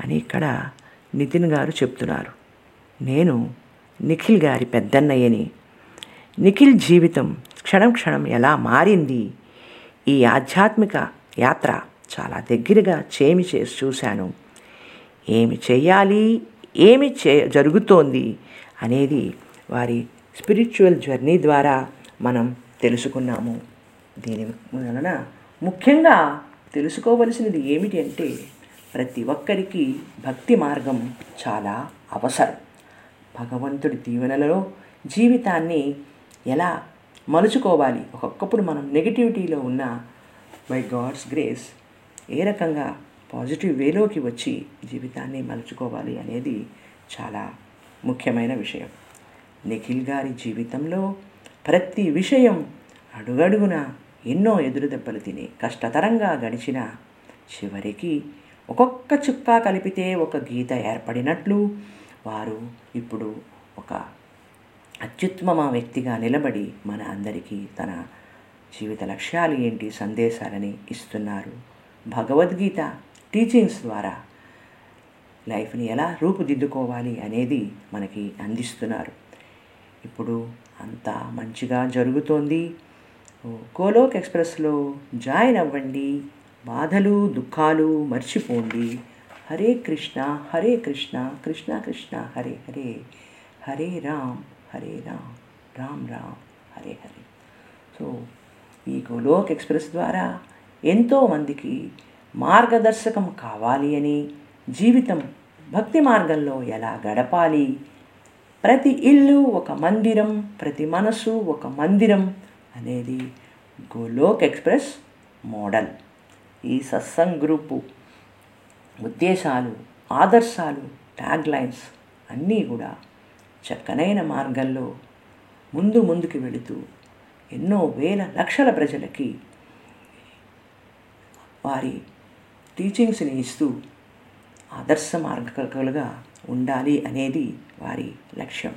అని ఇక్కడ నితిన్ గారు చెప్తున్నారు. నేను నిఖిల్ గారి పెద్దన్నయ్యని నిఖిల్ జీవితం క్షణం క్షణం ఎలా మారింది? ఈ ఆధ్యాత్మిక యాత్ర చాలా దగ్గరగా చేమి చేసి చూశాను. ఏమి చేయాలి ఏమి చే జరుగుతోంది? అనేది వారి స్పిరిచువల్ జర్నీ ద్వారా మనం తెలుసుకున్నాము. దీని వలన ముఖ్యంగా తెలుసుకోవలసినది ఏమిటి అంటే ప్రతి ఒక్కరికి భక్తి మార్గం చాలా అవసరం. భగవంతుడి దీవెనలలో జీవితాన్ని ఎలా మలుచుకోవాలి? ఒక్కొక్కప్పుడు మనం నెగిటివిటీలో ఉన్న బై గాడ్స్ గ్రేస్ ఏ రకంగా పాజిటివ్ వేలోకి వచ్చి జీవితాన్ని మలుచుకోవాలి అనేది చాలా ముఖ్యమైన విషయం. నిఖిల్ గారి జీవితంలో ప్రతి విషయం అడుగడుగున ఎన్నో ఎదురు దెబ్బలు తిని కష్టతరంగా గడిచిన చివరికి ఒక్కొక్క చుక్క కలిపితే ఒక గీత ఏర్పడినట్లు వారు ఇప్పుడు ఒక అత్యుత్తమ వ్యక్తిగా నిలబడి మన అందరికీ తన జీవిత లక్ష్యాలు ఏంటి సందేశాలని ఇస్తున్నారు. భగవద్గీత టీచింగ్స్ ద్వారా లైఫ్ని ఎలా రూపుదిద్దుకోవాలి అనేది మనకి అందిస్తున్నారు. ఇప్పుడు అంతా మంచిగా జరుగుతోంది. కోలోక్ ఎక్స్ప్రెస్లో జాయిన్ అవ్వండి బాధలు దుఃఖాలు మర్చిపోండి. హరే కృష్ణ హరే కృష్ణ కృష్ణ కృష్ణ హరే హరే హరే రామ్. హరే రామ్ రామ్ రామ్ హరే హరే. సో ఈ గోలోక్ ఎక్స్ప్రెస్ ద్వారా ఎంతోమందికి మార్గదర్శకం కావాలి అని జీవితం భక్తి మార్గంలో ఎలా గడపాలి? ప్రతి ఇల్లు ఒక మందిరం ప్రతి మనసు ఒక మందిరం అనేది గోలోక్ ఎక్స్ప్రెస్ మోడల్. ఈ సత్సంగ్ గ్రూపు ఉద్దేశాలు ఆదర్శాలు ట్యాగ్ లైన్స్ అన్నీ కూడా చక్కనైన మార్గంలో ముందు ముందుకు వెళుతూ ఎన్నో వేల లక్షల ప్రజలకి వారి టీచింగ్స్ని ఇస్తూ ఆదర్శ మార్గకులుగా ఉండాలి అనేది వారి లక్ష్యం.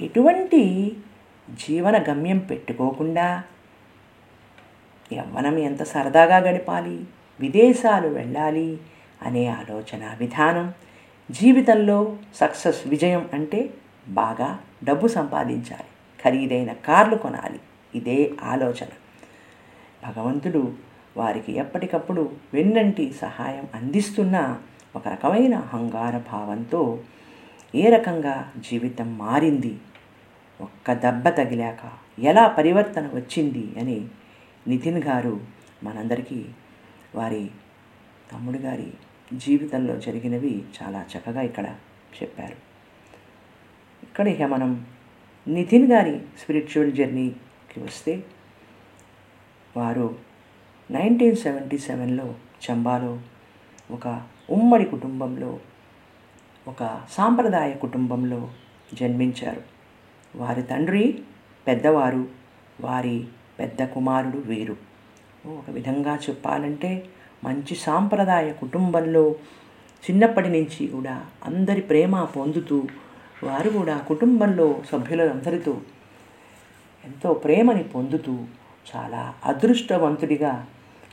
ఎటువంటి జీవన గమ్యం పెట్టుకోకుండా యవ్వనం ఎంత సరదాగా గడపాలి విదేశాలు వెళ్ళాలి అనే ఆలోచన విధానం జీవితంలో సక్సెస్ విజయం అంటే బాగా డబ్బు సంపాదించాలి. ఖరీదైన కార్లు కొనాలి. ఇదే ఆలోచన. భగవంతుడు వారికి ఎప్పటికప్పుడు వెన్నంటి సహాయం అందిస్తున్న ఒక రకమైన అహంగార భావంతో ఏ రకంగా జీవితం మారింది? ఒక్క దెబ్బ తగిలాక ఎలా పరివర్తన వచ్చింది అని నితిన్ గారు మనందరికీ వారి తమ్ముడు గారి జీవితంలో జరిగినవి చాలా చక్కగా ఇక్కడ చెప్పారు. ఇక్కడ ఇక మనం నితిన్ గారి స్పిరిచువల్ జర్నీకి వస్తే వారు నైన్టీన్ సెవెంటీ సెవెన్లో చంబాలో ఒక ఉమ్మడి కుటుంబంలో ఒక సాంప్రదాయ కుటుంబంలో జన్మించారు. వారి తండ్రి పెద్దవారు వారి పెద్ద కుమారుడు వీరు. ఒక విధంగా చెప్పాలంటే మంచి సాంప్రదాయ కుటుంబంలో చిన్నప్పటి నుంచి కూడా అందరి ప్రేమ పొందుతూ వారు కూడా కుటుంబంలో సభ్యులందరితో ఎంతో ప్రేమని పొందుతూ చాలా అదృష్టవంతుడిగా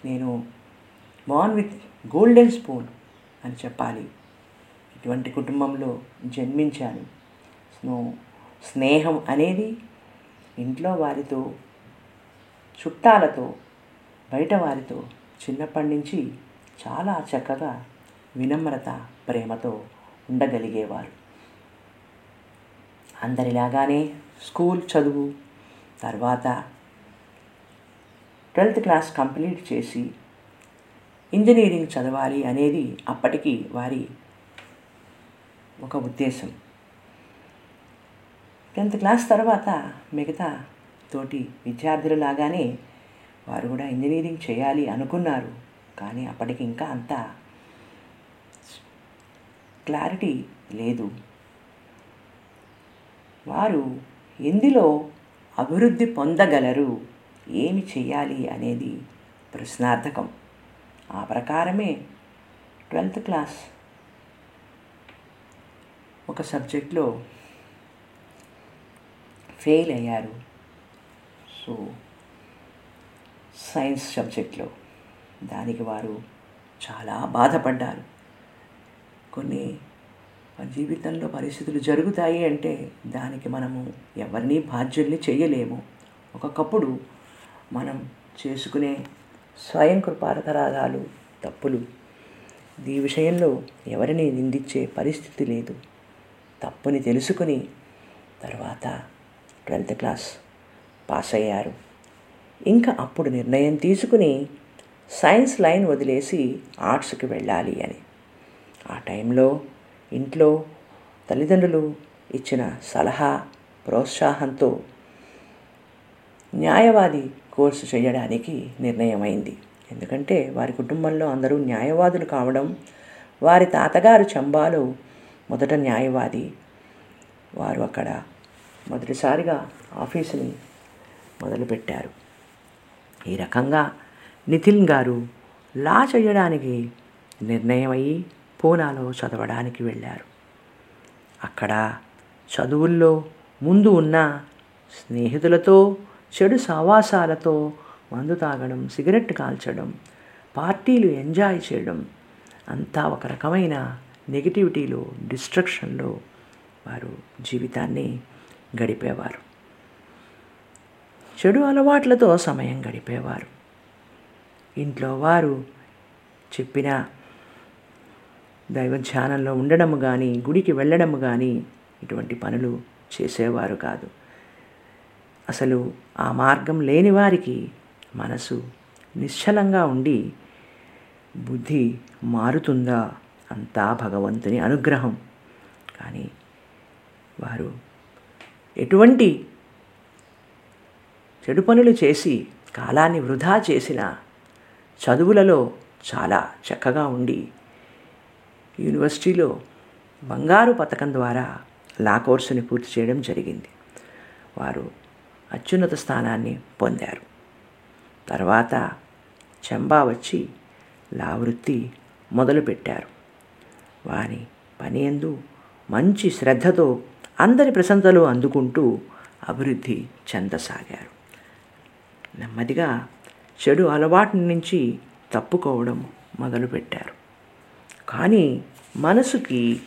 నేను బాన్ విత్ గోల్డెన్ స్పూన్ అని చెప్పాలి. ఇటువంటి కుటుంబంలో జన్మించాను. స్నో స్నేహం అనేది ఇంట్లో వారితో చుట్టాలతో బయట వారితో చిన్నప్పటి నుంచి చాలా చక్కగా వినమ్రత ప్రేమతో ఉండగలిగేవారు. అందరిలాగానే స్కూల్ చదువు తర్వాత ట్వెల్త్ క్లాస్ కంప్లీట్ చేసి ఇంజనీరింగ్ చదవాలి అనేది అప్పటికి వారి ఒక ఉద్దేశం. టెన్త్ క్లాస్ తర్వాత మిగతా తోటి విద్యార్థులలాగానే వారు కూడా ఇంజనీరింగ్ చేయాలి అనుకున్నారు. కానీ అప్పటికి ఇంకా అంత క్లారిటీ లేదు. వారు ఎందులో అభివృద్ధి పొందగలరు? ఏమి చేయాలి అనేది ప్రశ్నార్థకం. ఆ ప్రకారమే ట్వెల్త్ క్లాస్ ఒక సబ్జెక్ట్లో ఫెయిల్ అయ్యారు. సో సైన్స్ సబ్జెక్ట్లో. దానికి వారు చాలా బాధపడ్డారు. కొన్ని జీవితంలో పరిస్థితులు జరుగుతాయి అంటే దానికి మనము ఎవరిని బాధ్యుల్ని చేయలేము. ఒకప్పుడు మనం చేసుకునే స్వయం కృపారతరాగాలు తప్పులు. ఈ విషయంలో ఎవరిని నిందించే పరిస్థితి లేదు. తప్పుని తెలుసుకుని తర్వాత ట్వెల్త్ క్లాస్ పాస్ అయ్యారు. ఇంకా అప్పుడు నిర్ణయం తీసుకుని సైన్స్ లైన్ వదిలేసి ఆర్ట్స్కి వెళ్ళాలి అని. ఆ టైంలో ఇంట్లో తల్లిదండ్రులు ఇచ్చిన సలహా ప్రోత్సాహంతో న్యాయవాది కోర్సు చేయడానికి నిర్ణయమైంది. ఎందుకంటే వారి కుటుంబంలో అందరూ న్యాయవాదులు కావడం వారి తాతగారు చంబాలో మొదట న్యాయవాది. వారు అక్కడ మొదటిసారిగా ఆఫీసుని మొదలుపెట్టారు. ఈ రకంగా నితిన్ గారు లా చేయడానికి నిర్ణయమయ్యి పూనాలో చదవడానికి వెళ్ళారు. అక్కడ చదువుల్లో ముందు ఉన్న స్నేహితులతో చెడు సావాసాలతో మందు తాగడం సిగరెట్ కాల్చడం పార్టీలు ఎంజాయ్ చేయడం అంతా ఒక రకమైన నెగిటివిటీలో డిస్ట్రక్షన్లో వారు జీవితాన్ని గడిపేవారు. చెడు అలవాట్లతో సమయం గడిపేవారు. ఇంట్లో వారు చెప్పిన దైవ ధ్యానంలో ఉండడము కానీ గుడికి వెళ్ళడము కానీ ఇటువంటి పనులు చేసేవారు కాదు. అసలు ఆ మార్గం లేని వారికి మనసు నిశ్చలంగా ఉండి బుద్ధి మారుతుందా అంతా భగవంతుని అనుగ్రహం. కానీ వారు ఎటువంటి చెడు పనులు చేసి కాలాన్ని వృధా చేసిన చదువులలో చాలా చక్కగా ఉండి యూనివర్సిటీలో బంగారు పథకం ద్వారా లా కోర్సుని పూర్తి చేయడం జరిగింది. వారు అత్యున్నత స్థానాన్ని పొందారు. తర్వాత చంబా వచ్చి లా వృత్తి మొదలుపెట్టారు. వారి పని ఎందు మంచి శ్రద్ధతో అందరి ప్రశంసలు అందుకుంటూ అభివృద్ధి చెందసాగారు. నెమ్మదిగా చెడు అలవాటు నుంచి తప్పుకోవడం మొదలుపెట్టారు. కానీ మనసుకి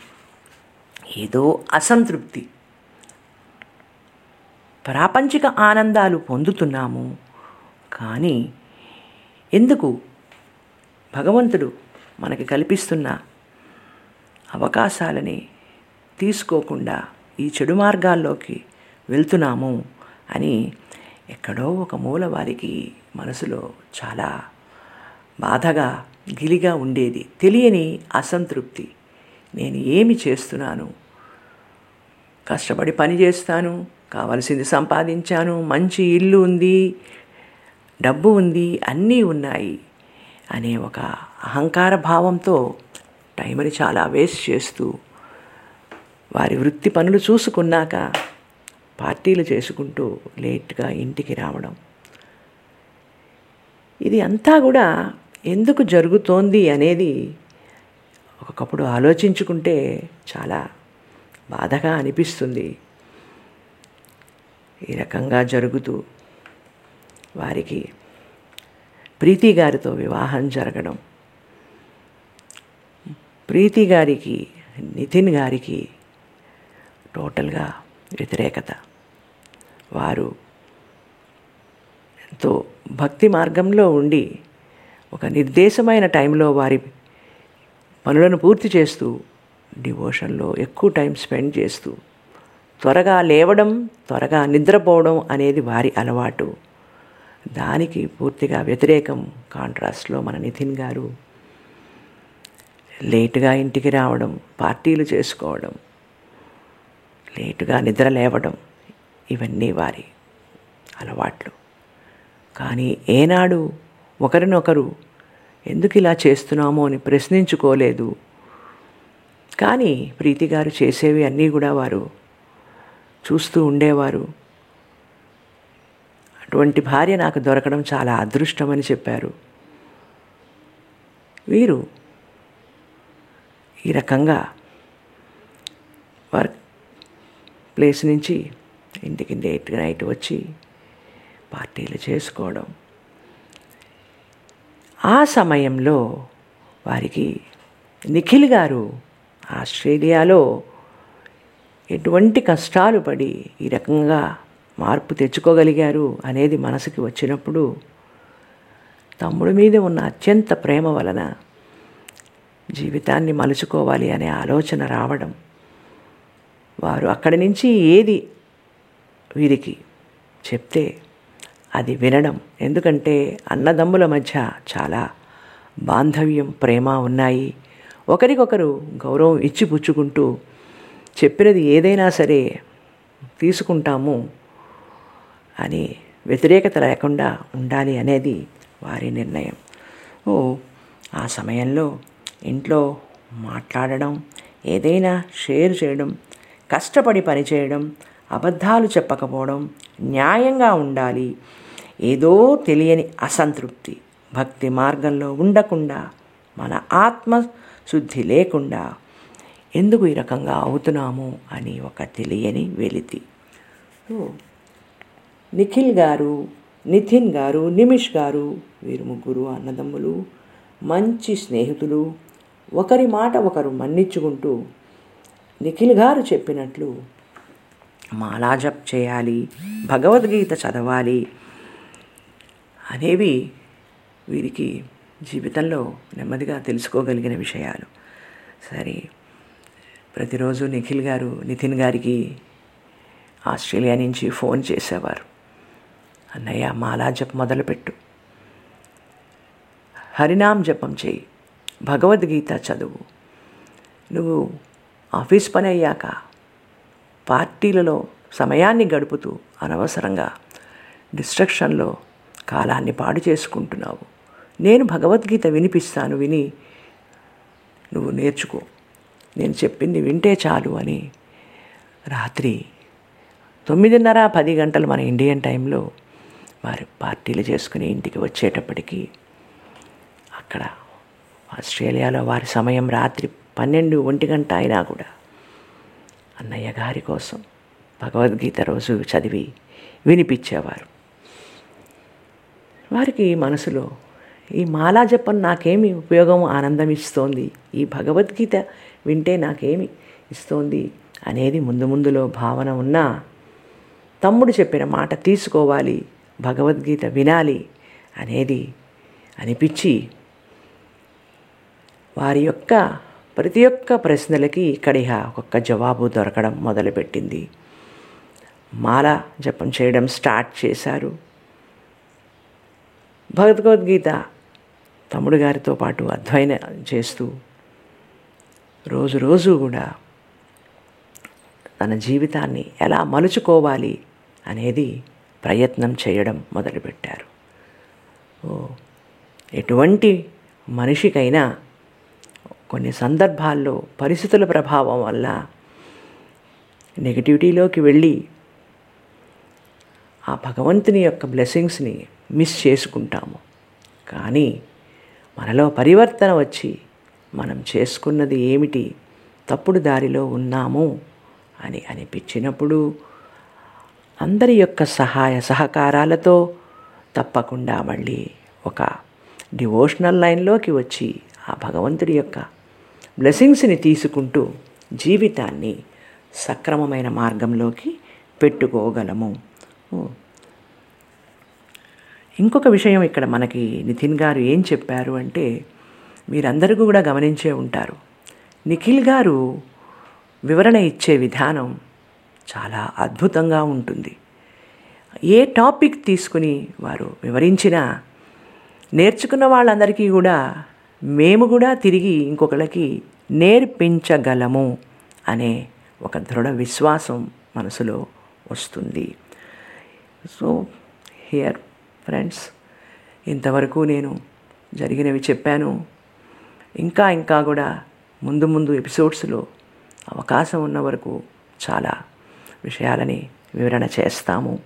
ఏదో అసంతృప్తి ప్రాపంచిక ఆనందాలు పొందుతున్నాము. కానీ ఎందుకు? భగవంతుడు మనకి కల్పిస్తున్న అవకాశాలని తీసుకోకుండా ఈ చెడు మార్గాల్లోకి వెళ్తున్నాము అని ఎక్కడో ఒక మూల వారికి మనసులో చాలా బాధగా గిలిగా ఉండేది. తెలియని అసంతృప్తి. నేను ఏమి చేస్తున్నాను? కష్టపడి పని చేస్తాను కావలసింది సంపాదించాను మంచి ఇల్లు ఉంది డబ్బు ఉంది అన్నీ ఉన్నాయి అనే ఒక అహంకార భావంతో టైంని చాలా వేస్ట్ చేస్తూ వారి వృత్తి పనులు చూసుకున్నాక పార్టీలు చేసుకుంటూ లేట్గా ఇంటికి రావడం. ఇది అంతా కూడా ఎందుకు జరుగుతోంది అనేది ఒకప్పుడు ఆలోచించుకుంటే చాలా బాధగా అనిపిస్తుంది. ఈ రకంగా జరుగుతూ వారికి ప్రీతి గారితో వివాహం జరగడం ప్రీతి గారికి నితిన్ గారికి టోటల్గా వ్యతిరేకత. వారు ఎంతో భక్తి మార్గంలో ఉండి ఒక నిర్దేశమైన టైంలో వారి పనులను పూర్తి చేస్తూ డివోషన్లో ఎక్కువ టైం స్పెండ్ చేస్తూ త్వరగా లేవడం త్వరగా నిద్రపోవడం అనేది వారి అలవాటు. దానికి పూర్తిగా వ్యతిరేకం కాంట్రాస్ట్లో మన నితిన్ గారు. లేటుగా ఇంటికి రావడం పార్టీలు చేసుకోవడం లేటుగా నిద్ర లేవడం ఇవన్నీ వారి అలవాట్లు. కానీ ఏనాడు ఒకరినొకరు ఎందుకు ఇలా చేస్తున్నామో అని ప్రశ్నించుకోలేదు. కానీ ప్రీతి గారు చేసేవి అన్నీ కూడా వారు చూస్తూ ఉండేవారు. అటువంటి భార్య నాకు దొరకడం చాలా అదృష్టమని చెప్పారు. వీరు ఈ రకంగా వర్క్ ప్లేస్ నుంచి ఇంటికి లేట్ నైట్ వచ్చి పార్టీలు చేసుకోవడం. ఆ సమయంలో వారికి నిఖిల్ గారు ఆస్ట్రేలియాలో ఎటువంటి కష్టాలు పడి ఈ రకంగా మార్పు తెచ్చుకోగలిగారు అనేది మనసుకి వచ్చినప్పుడు తమ్ముడి మీద ఉన్న అత్యంత ప్రేమ వలన జీవితాన్ని మలుచుకోవాలి అనే ఆలోచన రావడం. వారు అక్కడి నుంచి ఏది వీరికి చెప్తే అది వినడం. ఎందుకంటే అన్నదమ్ముల మధ్య చాలా బాంధవ్యం ప్రేమ ఉన్నాయి. ఒకరికొకరు గౌరవం ఇచ్చి పుచ్చుకుంటూ చెప్పినది ఏదైనా సరే తీసుకుంటాము అని వ్యతిరేకత లేకుండా ఉండాలి అనేది వారి నిర్ణయం. ఓ ఆ సమయంలో ఇంట్లో మాట్లాడడం ఏదైనా షేర్ చేయడం కష్టపడి పనిచేయడం అబద్ధాలు చెప్పకపోవడం న్యాయంగా ఉండాలి ఏదో తెలియని అసంతృప్తి భక్తి మార్గంలో ఉండకుండా మన ఆత్మశుద్ధి లేకుండా ఎందుకు ఈ రకంగా అవుతున్నాము అని ఒక తెలియని వెలితి. నిఖిల్ గారు నితిన్ గారు నిమిష్ గారు వీరు ముగ్గురు అన్నదమ్ములు మంచి స్నేహితులు ఒకరి మాట ఒకరు మన్నించుకుంటూ నిఖిల్ గారు చెప్పినట్లు మాలా జప్ చేయాలి భగవద్గీత చదవాలి అనేవి వీరికి జీవితంలో నెమ్మదిగా తెలుసుకోగలిగిన విషయాలు. సరే ప్రతిరోజు నిఖిల్ గారు నితిన్ గారికి ఆస్ట్రేలియా నుంచి ఫోన్ చేసేవారు. అన్నయ్య మాలా జపం మొదలుపెట్టు. హరినాం జపం చేయి. భగవద్గీత చదువు. నువ్వు ఆఫీస్ పని అయ్యాక పార్టీలలో సమయాన్ని గడుపుతూ అనవసరంగా డిస్ట్రక్షన్లో కాలాన్ని పాడు చేసుకుంటున్నావు. నేను భగవద్గీత వినిపిస్తాను విని నువ్వు నేర్చుకో. నేను చెప్పింది వింటే చాలు అని రాత్రి తొమ్మిదిన్నర పది గంటలు మన ఇండియన్ టైంలో వారు పార్టీలు చేసుకుని ఇంటికి వచ్చేటప్పటికి అక్కడ ఆస్ట్రేలియాలో వారి సమయం రాత్రి పన్నెండు ఒంటి గంట అయినా కూడా అన్నయ్య గారి కోసం భగవద్గీత రోజు చదివి వినిపించేవారు. వారికి మనసులో ఈ మాలా జపం నాకేమి ఉపయోగం ఆనందం ఇస్తోంది? ఈ భగవద్గీత వింటే నాకేమి ఇస్తోంది? అనేది ముందు ముందులో భావన ఉన్నా తమ్ముడు చెప్పిన మాట తీసుకోవాలి భగవద్గీత వినాలి అనేది అనిపించి వారి యొక్క ప్రతి ఒక్క ప్రశ్నలకి కడిహ ఒక్కొక్క జవాబు దొరకడం మొదలుపెట్టింది. మాల జపం చేయడం స్టార్ట్ చేశారు. భగవద్గీత తమ్ముడు గారితో పాటు అధ్వయనం చేస్తూ రోజు రోజు కూడా తన జీవితాన్ని ఎలా మలుచుకోవాలి అనేది ప్రయత్నం చేయడం మొదలుపెట్టారు. ఓ ఎటువంటి మనిషికైనా కొన్ని సందర్భాల్లో పరిస్థితుల ప్రభావం వల్ల నెగిటివిటీలోకి వెళ్ళి ఆ భగవంతుని యొక్క బ్లెస్సింగ్స్ని మిస్ చేసుకుంటాము. కానీ మనలో పరివర్తన వచ్చి మనం చేసుకున్నది ఏమిటి? తప్పుడు దారిలో ఉన్నాము అని అనిపించినప్పుడు అందరి యొక్క సహాయ సహకారాలతో తప్పకుండా మళ్ళీ ఒక డివోషనల్ లైన్లోకి వచ్చి ఆ భగవంతుడి యొక్క బ్లెస్సింగ్స్ని తీసుకుంటూ జీవితాన్ని సక్రమమైన మార్గంలోకి పెట్టుకోగలము. ఇంకొక విషయం ఇక్కడ మనకి నితిన్ గారు ఏం చెప్పారు అంటే మీరందరూ కూడా గమనించే ఉంటారు. నిఖిల్ గారు వివరణ ఇచ్చే విధానం చాలా అద్భుతంగా ఉంటుంది. ఏ టాపిక్ తీసుకుని వారు వివరించినా నేర్చుకున్న వాళ్ళందరికీ కూడా మేము కూడా తిరిగి ఇంకొకళ్ళకి నేర్పించగలము అనే ఒక దృఢ విశ్వాసం మనసులో వస్తుంది. సో హియర్ ఫ్రెండ్స్ ఇంతవరకు నేను జరిగినవి చెప్పాను. ఇంకా ఇంకా కూడా ముందు ముందు ఎపిసోడ్స్లో అవకాశం ఉన్న వరకు చాలా విషయాలని వివరణ చేస్తాము.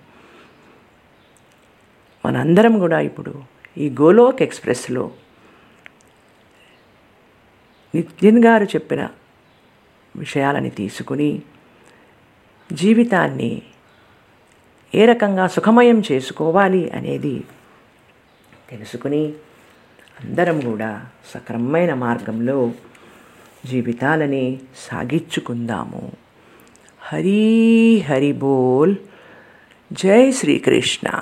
మనందరం కూడా ఇప్పుడు ఈ గోలోక్ ఎక్స్ప్రెస్లో నితిన్ గారు చెప్పిన విషయాలని తీసుకుని జీవితాన్ని ఏ రకంగా సుఖమయం చేసుకోవాలి అనేది తెలుసుకుని అందరం కూడా సక్రమమైన మార్గంలో జీవితాలని సాగించుకుందాము. హరి హరి బోల్. జై శ్రీకృష్ణ.